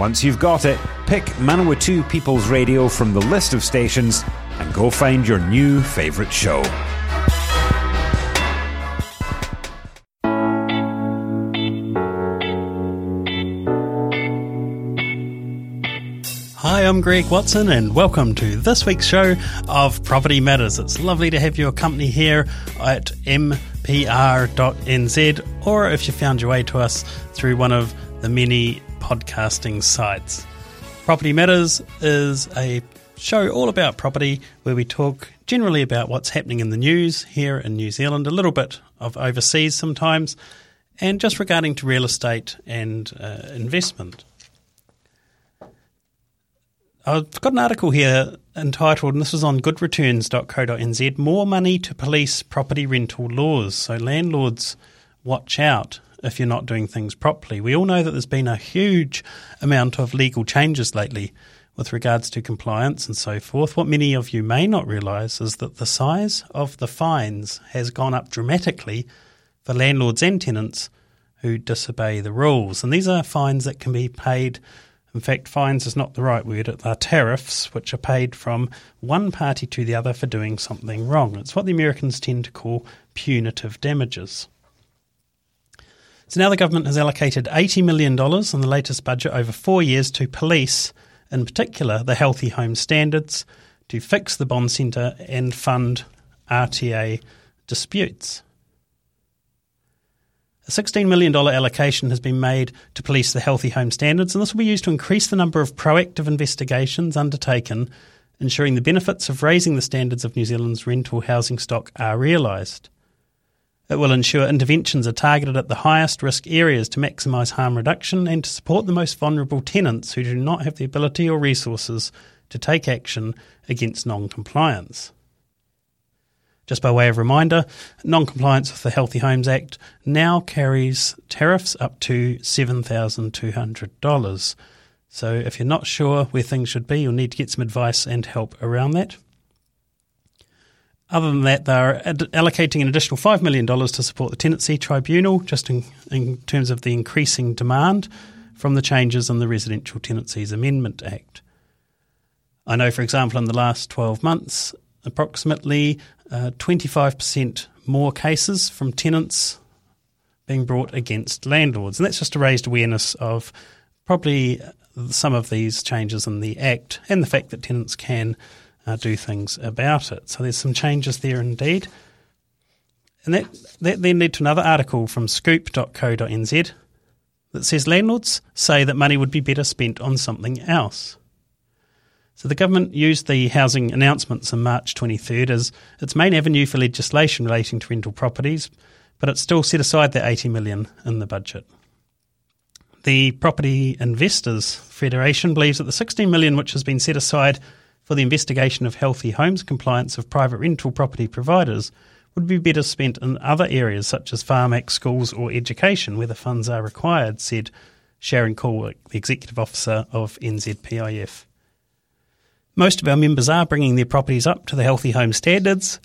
Once you've got it, pick Manawatu People's Radio from the list of stations and go find your new favourite show. Hi, I'm Greg Watson, and welcome to this week's show of Property Matters. It's lovely to have your company here at mpr.nz, or if you found your way to us through one of the many podcasting sites. Property Matters is a show all about property where we talk generally about what's happening in the news here in New Zealand, a little bit of overseas sometimes, and just regarding to real estate and uh, investment. I've got an article here entitled, and this was on goodreturns.co.nz, More Money to Police Property Rental Laws. So, landlords, watch out if you're not doing things properly. We all know that there's been a huge amount of legal changes lately with regards to compliance and so forth. What many of you may not realise is that the size of the fines has gone up dramatically for landlords and tenants who disobey the rules. And these are fines that can be paid in fact, fines is not the right word, they're tariffs, which are paid from one party to the other for doing something wrong. It's what the Americans tend to call punitive damages. So now the government has allocated $80 million in the latest budget over four years to police, in particular, the healthy home standards, to fix the bond centre and fund RTA disputes. A $16 million allocation has been made to police the healthy home standards, and this will be used to increase the number of proactive investigations undertaken, ensuring the benefits of raising the standards of New Zealand's rental housing stock are realised. It will ensure interventions are targeted at the highest risk areas to maximise harm reduction and to support the most vulnerable tenants who do not have the ability or resources to take action against non compliance. Just by way of reminder, non compliance with the Healthy Homes Act now carries tariffs up to $7,200. So if you're not sure where things should be, you'll need to get some advice and help around that. Other than that, they're allocating an additional $5 million to support the Tenancy Tribunal, just in, in terms of the increasing demand from the changes in the Residential Tenancies Amendment Act. I know, for example, in the last 12 months, approximately uh, 25% more cases from tenants being brought against landlords. And that's just a raised awareness of probably some of these changes in the Act and the fact that tenants can uh, do things about it. So there's some changes there indeed. And that, that then led to another article from scoop.co.nz that says landlords say that money would be better spent on something else. So the government used the housing announcements on March 23rd as its main avenue for legislation relating to rental properties, but it still set aside that 80 million in the budget. The Property Investors Federation believes that the 16 million which has been set aside for the investigation of healthy homes compliance of private rental property providers would be better spent in other areas such as farm schools or education where the funds are required, said Sharon Cullwick, the Executive Officer of NZPIF. Most of our members are bringing their properties up to the Healthy Home standards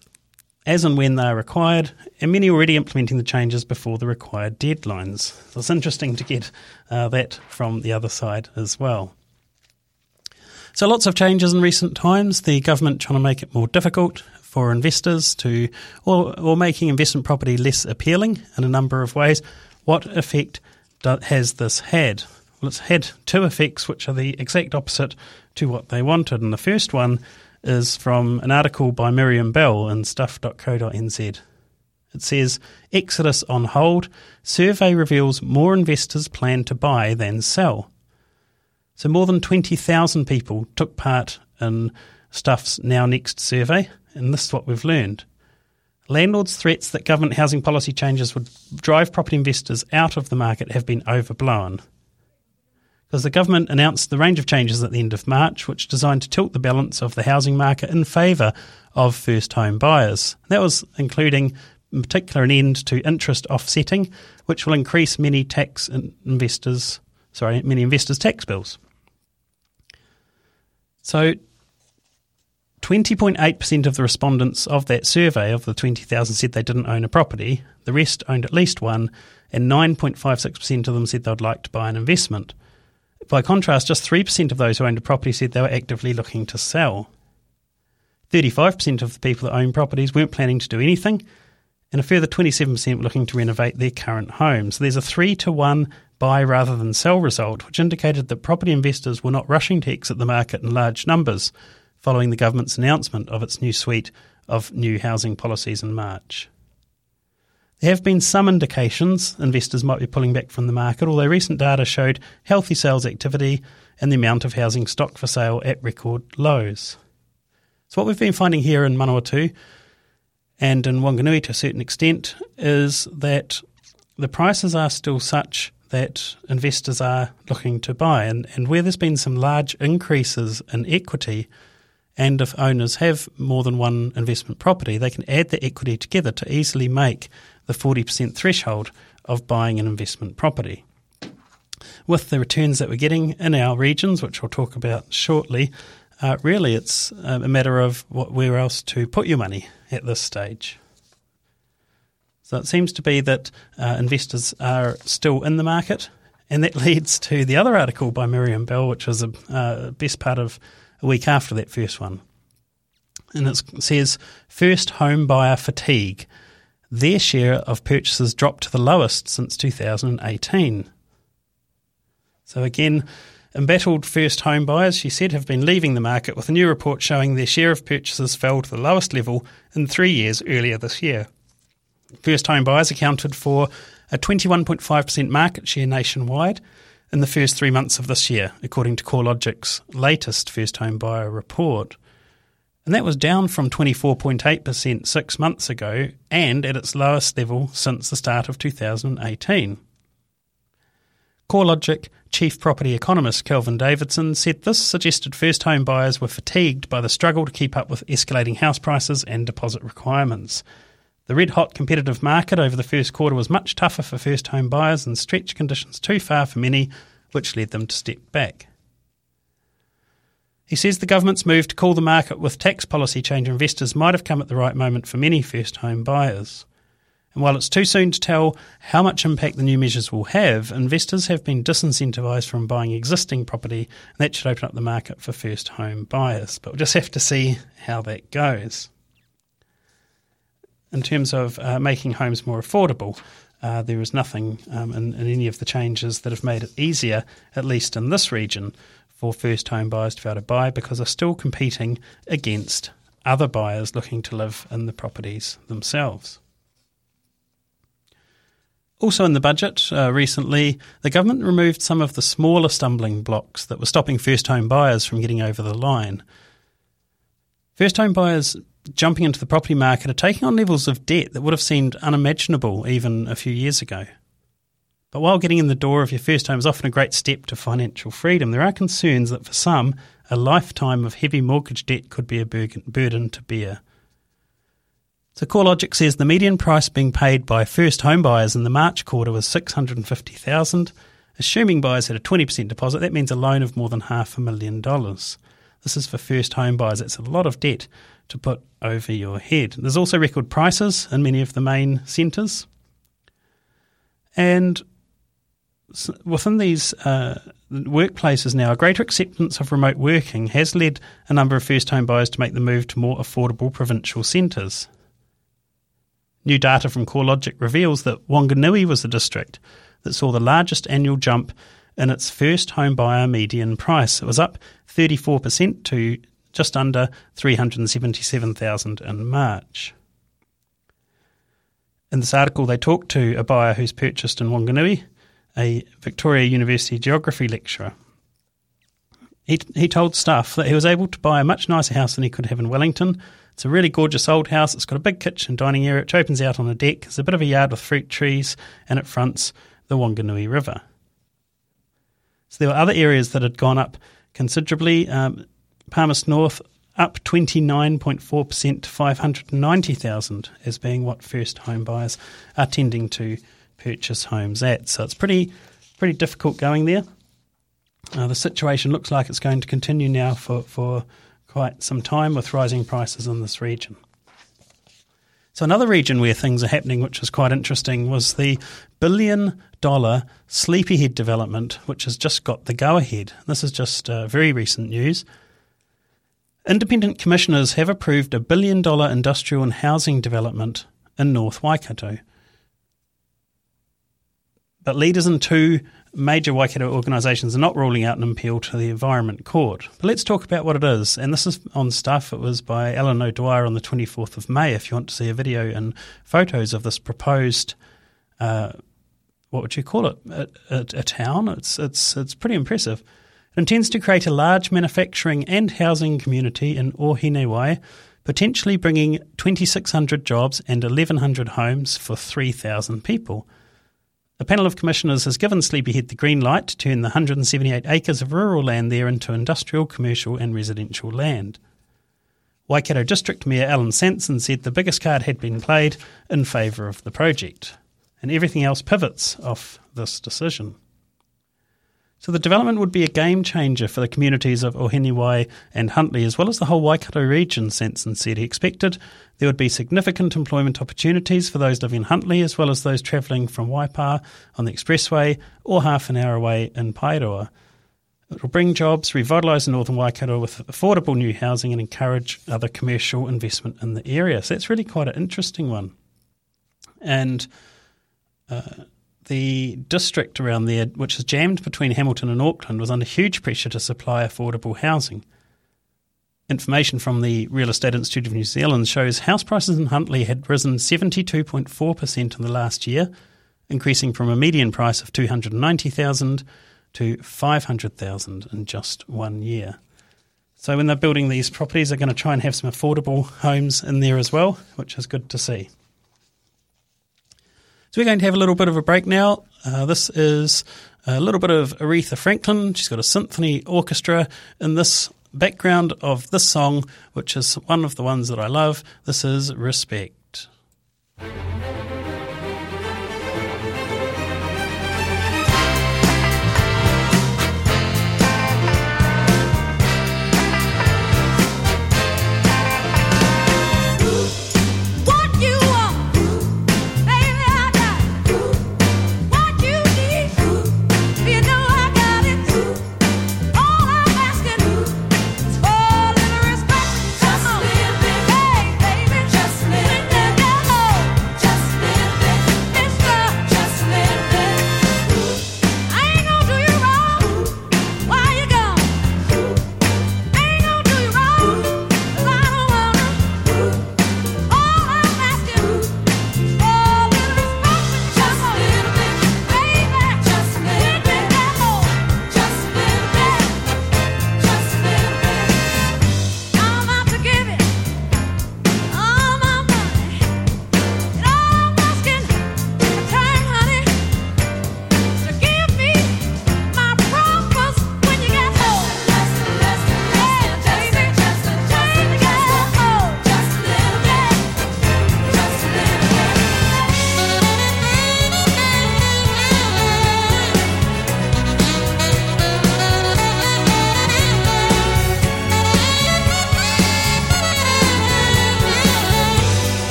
as and when they are required, and many already implementing the changes before the required deadlines. So it's interesting to get uh, that from the other side as well. So lots of changes in recent times. The government trying to make it more difficult for investors to, or, or making investment property less appealing in a number of ways. What effect do, has this had? Well, it's had two effects, which are the exact opposite to what they wanted. And the first one is from an article by Miriam Bell in stuff.co.nz. It says Exodus on hold. Survey reveals more investors plan to buy than sell. So, more than 20,000 people took part in Stuff's Now Next survey, and this is what we've learned. Landlords' threats that government housing policy changes would drive property investors out of the market have been overblown. because the government announced the range of changes at the end of March, which designed to tilt the balance of the housing market in favour of first home buyers. That was including, in particular, an end to interest offsetting, which will increase many tax investors, sorry, many investors' tax bills. So 20.8% of the respondents of that survey of the 20,000 said they didn't own a property. The rest owned at least one, and 9.56% of them said they'd like to buy an investment. By contrast, just 3% of those who owned a property said they were actively looking to sell. 35% of the people that own properties weren't planning to do anything, and a further 27% were looking to renovate their current homes. So there's a 3 to 1 buy rather than sell result, which indicated that property investors were not rushing to exit the market in large numbers following the government's announcement of its new suite of new housing policies in March. There have been some indications investors might be pulling back from the market, although recent data showed healthy sales activity and the amount of housing stock for sale at record lows. So, what we've been finding here in Manawatu and in Wanganui to a certain extent is that the prices are still such that investors are looking to buy. And, and where there's been some large increases in equity, and if owners have more than one investment property, they can add the equity together to easily make the 40% threshold of buying an investment property. With the returns that we're getting in our regions, which we'll talk about shortly, uh, really it's a matter of what, where else to put your money at this stage. So it seems to be that uh, investors are still in the market, and that leads to the other article by Miriam Bell, which was the uh, best part of a week after that first one. And it says first home buyer fatigue. Their share of purchases dropped to the lowest since 2018. So again, embattled first home buyers, she said, have been leaving the market with a new report showing their share of purchases fell to the lowest level in three years earlier this year. First home buyers accounted for a 21.5% market share nationwide in the first three months of this year, according to CoreLogic's latest first home buyer report. And that was down from 24.8% six months ago and at its lowest level since the start of 2018. CoreLogic chief property economist Kelvin Davidson said this suggested first home buyers were fatigued by the struggle to keep up with escalating house prices and deposit requirements. The red hot competitive market over the first quarter was much tougher for first home buyers and stretched conditions too far for many, which led them to step back. He says the government's move to cool the market with tax policy change investors might have come at the right moment for many first home buyers. And while it's too soon to tell how much impact the new measures will have, investors have been disincentivised from buying existing property, and that should open up the market for first home buyers. But we'll just have to see how that goes in terms of uh, making homes more affordable, uh, there is nothing um, in, in, any of the changes that have made it easier, at least in this region, for first home buyers to be able to buy because they're still competing against other buyers looking to live in the properties themselves. Also, in the budget uh, recently, the government removed some of the smaller stumbling blocks that were stopping first home buyers from getting over the line. First home buyers jumping into the property market are taking on levels of debt that would have seemed unimaginable even a few years ago. But while getting in the door of your first home is often a great step to financial freedom, there are concerns that for some, a lifetime of heavy mortgage debt could be a burden to bear. So CoreLogic says the median price being paid by first home buyers in the March quarter was 650,000. Assuming buyers had a 20% deposit, that means a loan of more than half a million dollars. This is for first home buyers. It's a lot of debt to put over your head. There's also record prices in many of the main centres. And within these uh, workplaces now, a greater acceptance of remote working has led a number of first home buyers to make the move to more affordable provincial centres. New data from CoreLogic reveals that Wanganui was the district that saw the largest annual jump in its first home buyer median price. It was up 34% to just under 377,000 in March. In this article, they talked to a buyer who's purchased in Wanganui, a Victoria University geography lecturer. He, he told staff that he was able to buy a much nicer house than he could have in Wellington. It's a really gorgeous old house. It's got a big kitchen dining area which opens out on a deck. It's a bit of a yard with fruit trees, and it fronts the Wanganui River. So there were other areas that had gone up considerably. Um, North up 29.4% to 590,000 as being what first home buyers are tending to purchase homes at. So it's pretty pretty difficult going there. Uh, the situation looks like it's going to continue now for, for quite some time with rising prices in this region. So another region where things are happening, which was quite interesting, was the billion dollar Sleepyhead development, which has just got the go ahead. This is just uh, very recent news. Independent commissioners have approved a billion dollar industrial and housing development in North Waikato. But leaders in two major Waikato organisations are not ruling out an appeal to the Environment Court. But let's talk about what it is. And this is on stuff. It was by Ellen O'Dwyer on the 24th of May. If you want to see a video and photos of this proposed, uh, what would you call it? A, a, a town. It's it's it's pretty impressive. It intends to create a large manufacturing and housing community in Ohinewai, potentially bringing 2,600 jobs and 1,100 homes for 3,000 people. A panel of commissioners has given Sleepyhead the green light to turn the 178 acres of rural land there into industrial, commercial, and residential land. Waikato District Mayor Alan Sanson said the biggest card had been played in favour of the project, and everything else pivots off this decision. So the development would be a game changer for the communities of Ohinewai and Huntly, as well as the whole Waikato region, Sanson said. He expected there would be significant employment opportunities for those living in Huntly, as well as those travelling from Waipa on the expressway or half an hour away in Paeroa. It will bring jobs, revitalise northern Waikato with affordable new housing and encourage other commercial investment in the area. So that's really quite an interesting one. And uh, the district around there, which is jammed between Hamilton and Auckland, was under huge pressure to supply affordable housing. Information from the Real Estate Institute of New Zealand shows house prices in Huntly had risen 72.4% in the last year, increasing from a median price of 290,000 to 500,000 in just one year. So when they're building these properties, they're going to try and have some affordable homes in there as well, which is good to see. So we're going to have a little bit of a break now. Uh, this is a little bit of Aretha Franklin. She's got a symphony orchestra in this background of this song, which is one of the ones that I love. This is Respect.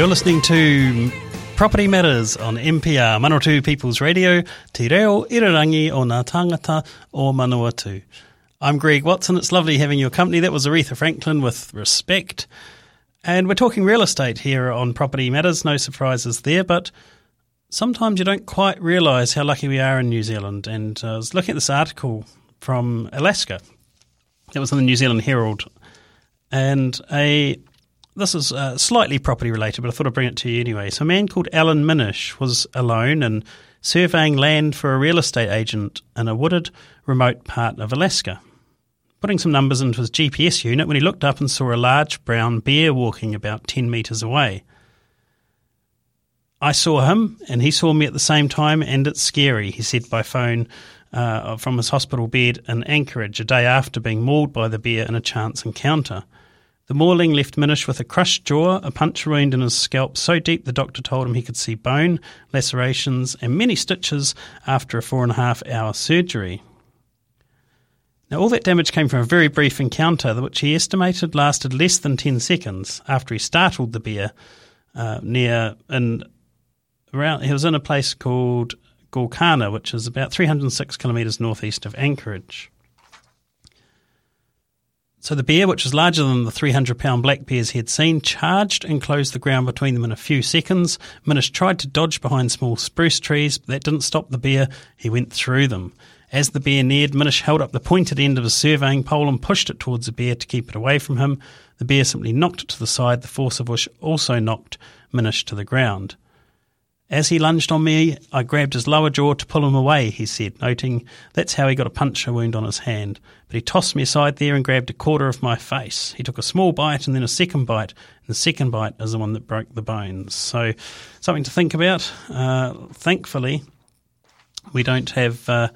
You're listening to Property Matters on MPR, Manawatu People's Radio, Te Reo Irirangi o Ngā Tangata o Manawatu. I'm Greg Watson. It's lovely having your company. That was Aretha Franklin with Respect. And we're talking real estate here on Property Matters. No surprises there, but sometimes you don't quite realise how lucky we are in New Zealand. And uh, I was looking at this article from Alaska. It was in the New Zealand Herald. And a this is uh, slightly property related, but I thought I'd bring it to you anyway. So, a man called Allen Minish was alone and surveying land for a real estate agent in a wooded, remote part of Alaska. Putting some numbers into his GPS unit when he looked up and saw a large brown bear walking about 10 metres away. I saw him and he saw me at the same time, and it's scary, he said by phone uh, from his hospital bed in Anchorage a day after being mauled by the bear in a chance encounter. The mauling left Minish with a crushed jaw, a puncture wound in his scalp so deep the doctor told him he could see bone, lacerations, and many stitches after a four and a half hour surgery. Now, all that damage came from a very brief encounter, which he estimated lasted less than 10 seconds after he startled the bear uh, near in around. He was in a place called Gulkana, which is about 306 kilometres northeast of Anchorage. So the bear, which was larger than the 300 pound black bears he had seen, charged and closed the ground between them in a few seconds. Minish tried to dodge behind small spruce trees, but that didn't stop the bear. He went through them. As the bear neared, Minish held up the pointed end of his surveying pole and pushed it towards the bear to keep it away from him. The bear simply knocked it to the side, the force of which also knocked Minish to the ground. As he lunged on me, I grabbed his lower jaw to pull him away, he said, noting that's how he got a puncture wound on his hand. But he tossed me aside there and grabbed a quarter of my face. He took a small bite and then a second bite, and the second bite is the one that broke the bones. So, something to think about. Uh, thankfully, we don't have uh,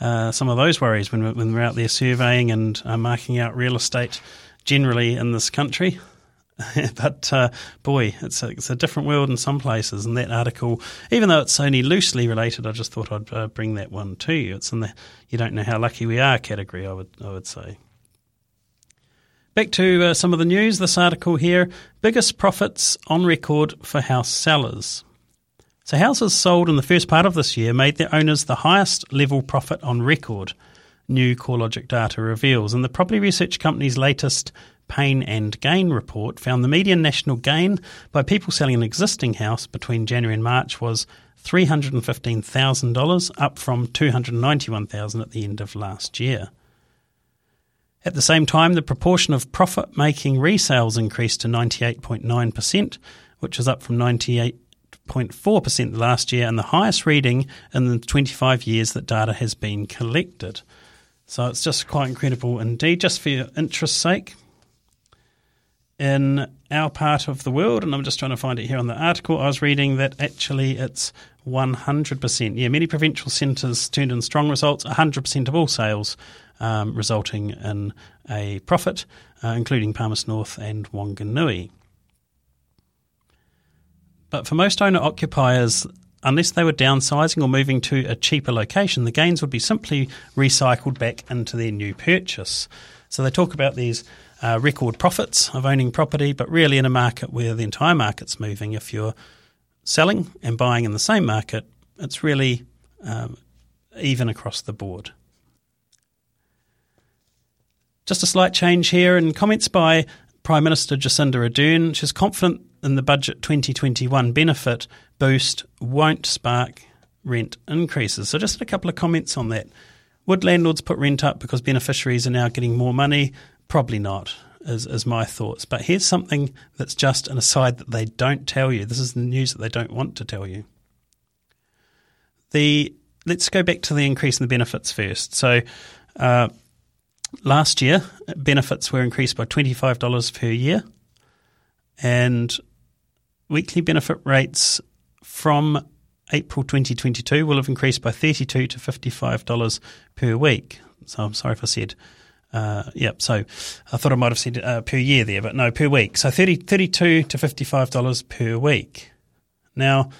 uh, some of those worries when we're, when we're out there surveying and uh, marking out real estate generally in this country. but uh, boy, it's a, it's a different world in some places. And that article, even though it's only loosely related, I just thought I'd uh, bring that one to you. It's in the "you don't know how lucky we are" category. I would I would say. Back to uh, some of the news. This article here: biggest profits on record for house sellers. So houses sold in the first part of this year made their owners the highest level profit on record. New CoreLogic data reveals, and the property research company's latest Pain and Gain report found the median national gain by people selling an existing house between January and March was $315,000, up from 291,000 at the end of last year. At the same time, the proportion of profit making resales increased to 98.9%, which is up from 98.4% last year and the highest reading in the 25 years that data has been collected. So it's just quite incredible indeed. Just for your interest's sake, in our part of the world, and I'm just trying to find it here on the article, I was reading that actually it's 100%. Yeah, many provincial centres turned in strong results, 100% of all sales um, resulting in a profit, uh, including Palmerston North and Wanganui. But for most owner occupiers, unless they were downsizing or moving to a cheaper location, the gains would be simply recycled back into their new purchase. So they talk about these uh, record profits of owning property, but really in a market where the entire market's moving, if you're selling and buying in the same market, it's really um, even across the board. Just a slight change here in comments by Prime Minister Jacinda Ardern. She's confident in the budget 2021 benefit boost won't spark rent increases. So, just a couple of comments on that. Would landlords put rent up because beneficiaries are now getting more money? Probably not, is, is my thoughts. But here's something that's just an aside that they don't tell you. This is the news that they don't want to tell you. The let's go back to the increase in the benefits first. So. Uh, last year, benefits were increased by $25 per year, and weekly benefit rates from April 2022 will have increased by 32 to $55 per week. So I'm sorry if I said uh, yep. So I thought I might have said uh, per year there, but no, per week. So 30, 32 to $55 per week. Now,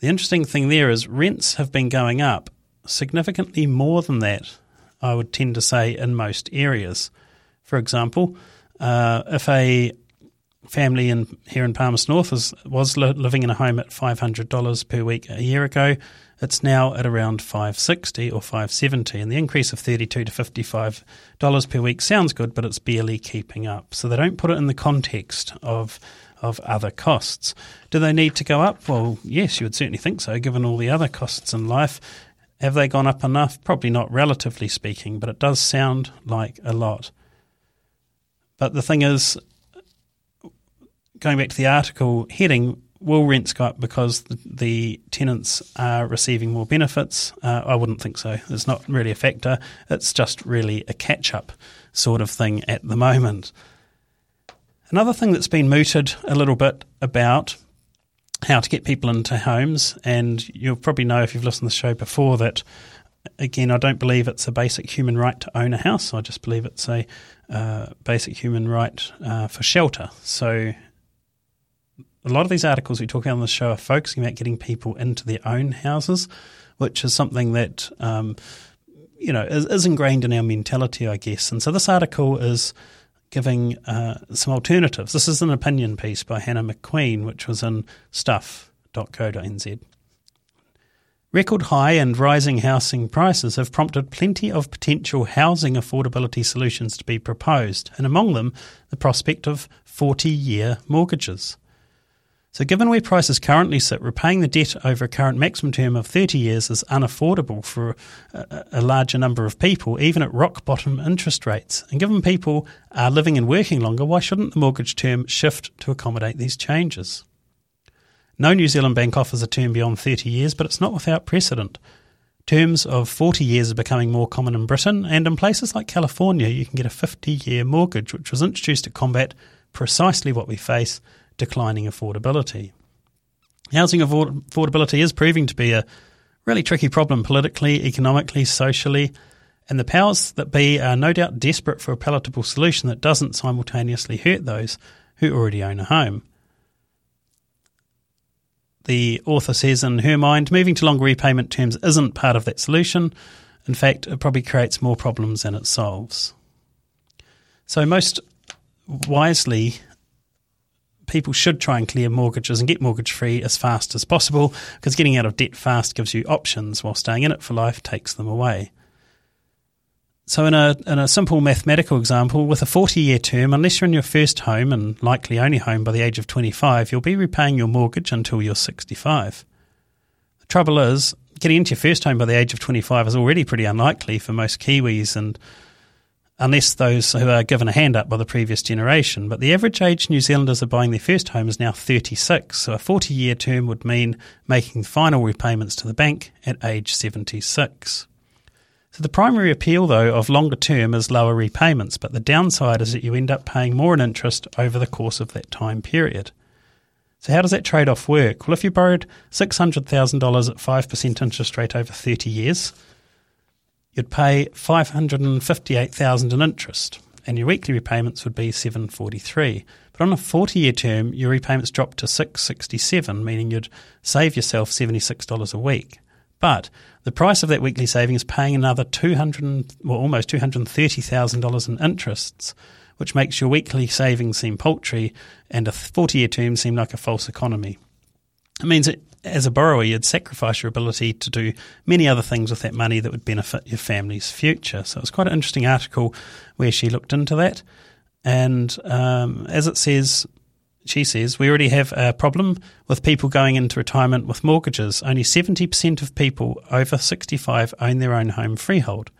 the interesting thing there is rents have been going up significantly more than that, I would tend to say, in most areas. For example, uh, if a family in here in Palmerston North was, was living in a home at $500 per week a year ago, it's now at around 560 or 570, and the increase of 32 to 55 dollars per week sounds good, but it's barely keeping up. So they don't put it in the context of of other costs. Do they need to go up? Well, yes, you would certainly think so, given all the other costs in life. Have they gone up enough? Probably not, relatively speaking, but it does sound like a lot. But the thing is, going back to the article heading, will rents go up because the, the tenants are receiving more benefits? Uh, I wouldn't think so. It's not really a factor. It's just really a catch up sort of thing at the moment. Another thing that's been mooted a little bit about how to get people into homes, and you'll probably know if you've listened to the show before that. Again, I don't believe it's a basic human right to own a house. I just believe it's a uh, basic human right uh, for shelter. So, a lot of these articles we talk about on the show are focusing about getting people into their own houses, which is something that um, you know is, is, ingrained in our mentality, I guess. And so, this article is giving uh, some alternatives. This is an opinion piece by Hannah McQueen, which was in stuff.co.nz. Record high and rising housing prices have prompted plenty of potential housing affordability solutions to be proposed, and among them, the prospect of 40 year mortgages. So, given where prices currently sit, repaying the debt over a current maximum term of 30 years is unaffordable for a, a, larger number of people, even at rock bottom interest rates. And given people are living and working longer, why shouldn't the mortgage term shift to accommodate these changes? No New Zealand bank offers a term beyond 30 years, but it's not without precedent. Terms of 40 years are becoming more common in Britain, and in places like California, you can get a 50 year mortgage, which was introduced to combat precisely what we face declining affordability. Housing affordability is proving to be a really tricky problem politically, economically, socially, and the powers that be are no doubt desperate for a palatable solution that doesn't simultaneously hurt those who already own a home. The author says in her mind, moving to longer repayment terms isn't part of that solution. In fact, it probably creates more problems than it solves. So, most wisely, people should try and clear mortgages and get mortgage free as fast as possible because getting out of debt fast gives you options while staying in it for life takes them away. So, in a, in a simple mathematical example, with a 40 year term, unless you're in your first home and likely only home by the age of 25, you'll be repaying your mortgage until you're 65. The trouble is, getting into your first home by the age of 25 is already pretty unlikely for most Kiwis and unless those who are given a hand up by the previous generation. But the average age New Zealanders are buying their first home is now 36, so a 40 year term would mean making final repayments to the bank at age 76. So the primary appeal, though, of longer term is lower repayments, but the downside is that you end up paying more in interest over the course of that time period. So how does that trade off work? Well, if you borrowed $600,000 at 5% interest rate over 30 years, you'd pay 558,000 in interest and your weekly repayments would be 743. But on a 40-year term, your repayments drop to 667, meaning you'd save yourself $76 a week. But the price of that weekly saving is paying another 200 well almost $230,000 in interests, which makes your weekly savings seem paltry and a 40-year term seem like a false economy. It means that as a borrower, you'd sacrifice your ability to do many other things with that money that would benefit your family's future. So it was quite an interesting article where she looked into that. And um, as it says, she says, we already have a problem with people going into retirement with mortgages. Only 70% of people over 65 own their own home freehold.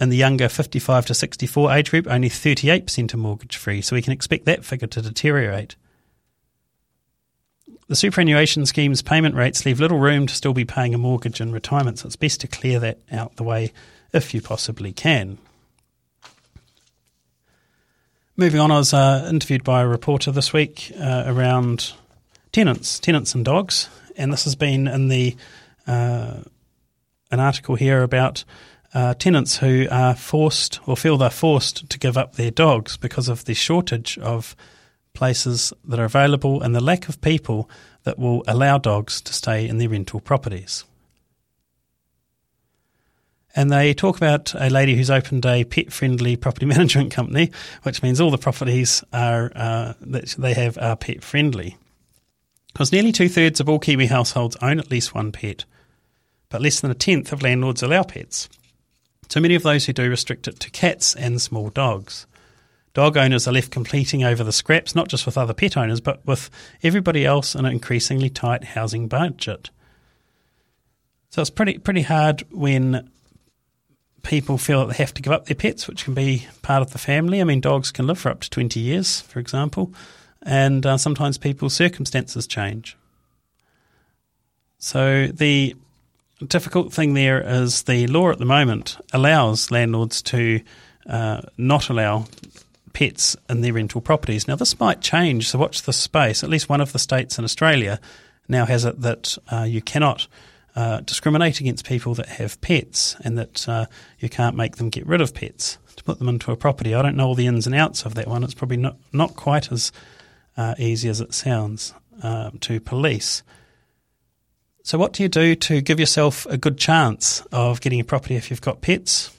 In the younger 55 to 64 age group, only 38% are mortgage free, so we can expect that figure to deteriorate. The superannuation scheme's payment rates leave little room to still be paying a mortgage in retirement, so it's best to clear that out the way if you possibly can. Moving on, I was uh, interviewed by a reporter this week uh, around tenants, tenants and dogs, and this has been in the uh, an article here about uh, tenants who are forced or feel they're forced to give up their dogs because of the shortage of places that are available and the lack of people that will allow dogs to stay in their rental properties. And they talk about a lady who's opened a pet friendly property management company, which means all the properties are uh, that they have are pet friendly. Because nearly two thirds of all Kiwi households own at least one pet, but less than a tenth of landlords allow pets. So many of those who do restrict it to cats and small dogs. Dog owners are left completing over the scraps, not just with other pet owners, but with everybody else in an increasingly tight housing budget. So it's pretty pretty hard when people feel that they have to give up their pets, which can be part of the family. I mean, dogs can live for up to 20 years, for example. and uh, sometimes people's circumstances change. So the difficult thing there is the law at the moment allows landlords to uh, not allow pets in their rental properties. Now, this might change, so watch this space. At least one of the states in Australia now has it that uh, you cannot uh, discriminate against people that have pets and that uh, you can't make them get rid of pets to put them into a property. I don't know all the ins and outs of that one. It's probably not, not quite as uh, easy as it sounds um, to police. So, what do you do to give yourself a good chance of getting a property if you've got pets?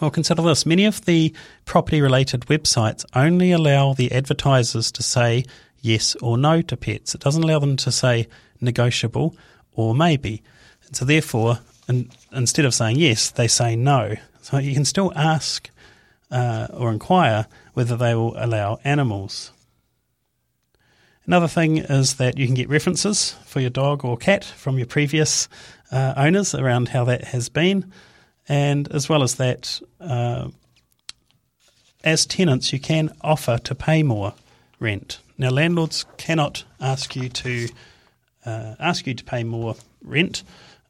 Well, consider this. Many of the property related websites only allow the advertisers to say yes or no to pets. It doesn't allow them to say negotiable or maybe. And so, therefore, in, instead of saying yes, they say no. So, you can still ask uh, or inquire whether they will allow animals. Another thing is that you can get references for your dog or cat from your previous uh, owners around how that has been. And as well as that, uh, as tenants, you can offer to pay more rent. Now, landlords cannot ask you to uh, ask you to pay more rent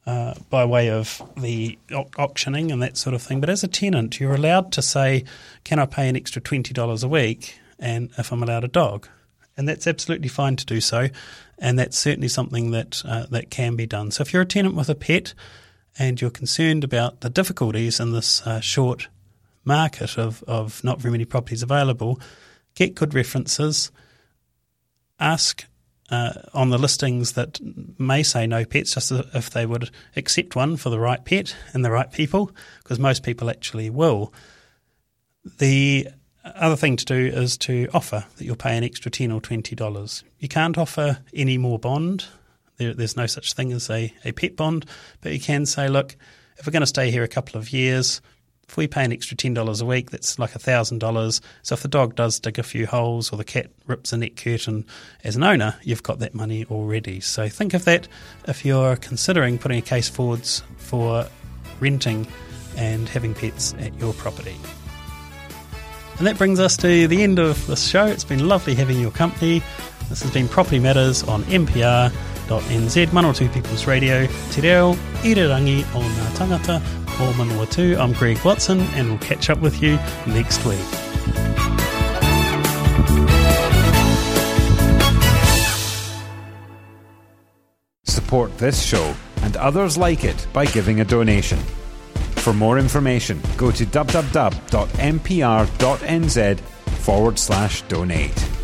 uh, by way of the auctioning and that sort of thing. But as a tenant, you're allowed to say, "Can I pay an extra twenty dollars a week?" And if I'm allowed a dog, and that's absolutely fine to do so, and that's certainly something that uh, that can be done. So if you're a tenant with a pet and you're concerned about the difficulties in this uh, short market of, of not very many properties available, get good references, ask uh, on the listings that may say no pets, just if they would accept one for the right pet and the right people, because most people actually will. The other thing to do is to offer that you'll pay an extra ten or twenty dollars. You can't offer any more bond. There, there's no such thing as a, a pet bond, but you can say, look, if we're going to stay here a couple of years, if we pay an extra ten dollars a week, that's like thousand dollars. So if the dog does dig a few holes or the cat rips a net curtain, as an owner, you've got that money already. So think of that if you're considering putting a case forwards for renting and having pets at your property. And that brings us to the end of this show. It's been lovely having your company. This has been Property Matters on MPR.nz, Manawatu People's Radio, Te Reo, Irirangi o Ngā Tangata o Manawatu. I'm Greg Watson and we'll catch up with you next week. Support this show and others like it by giving a donation. For more information, go to www.mpr.nz forward slash donate.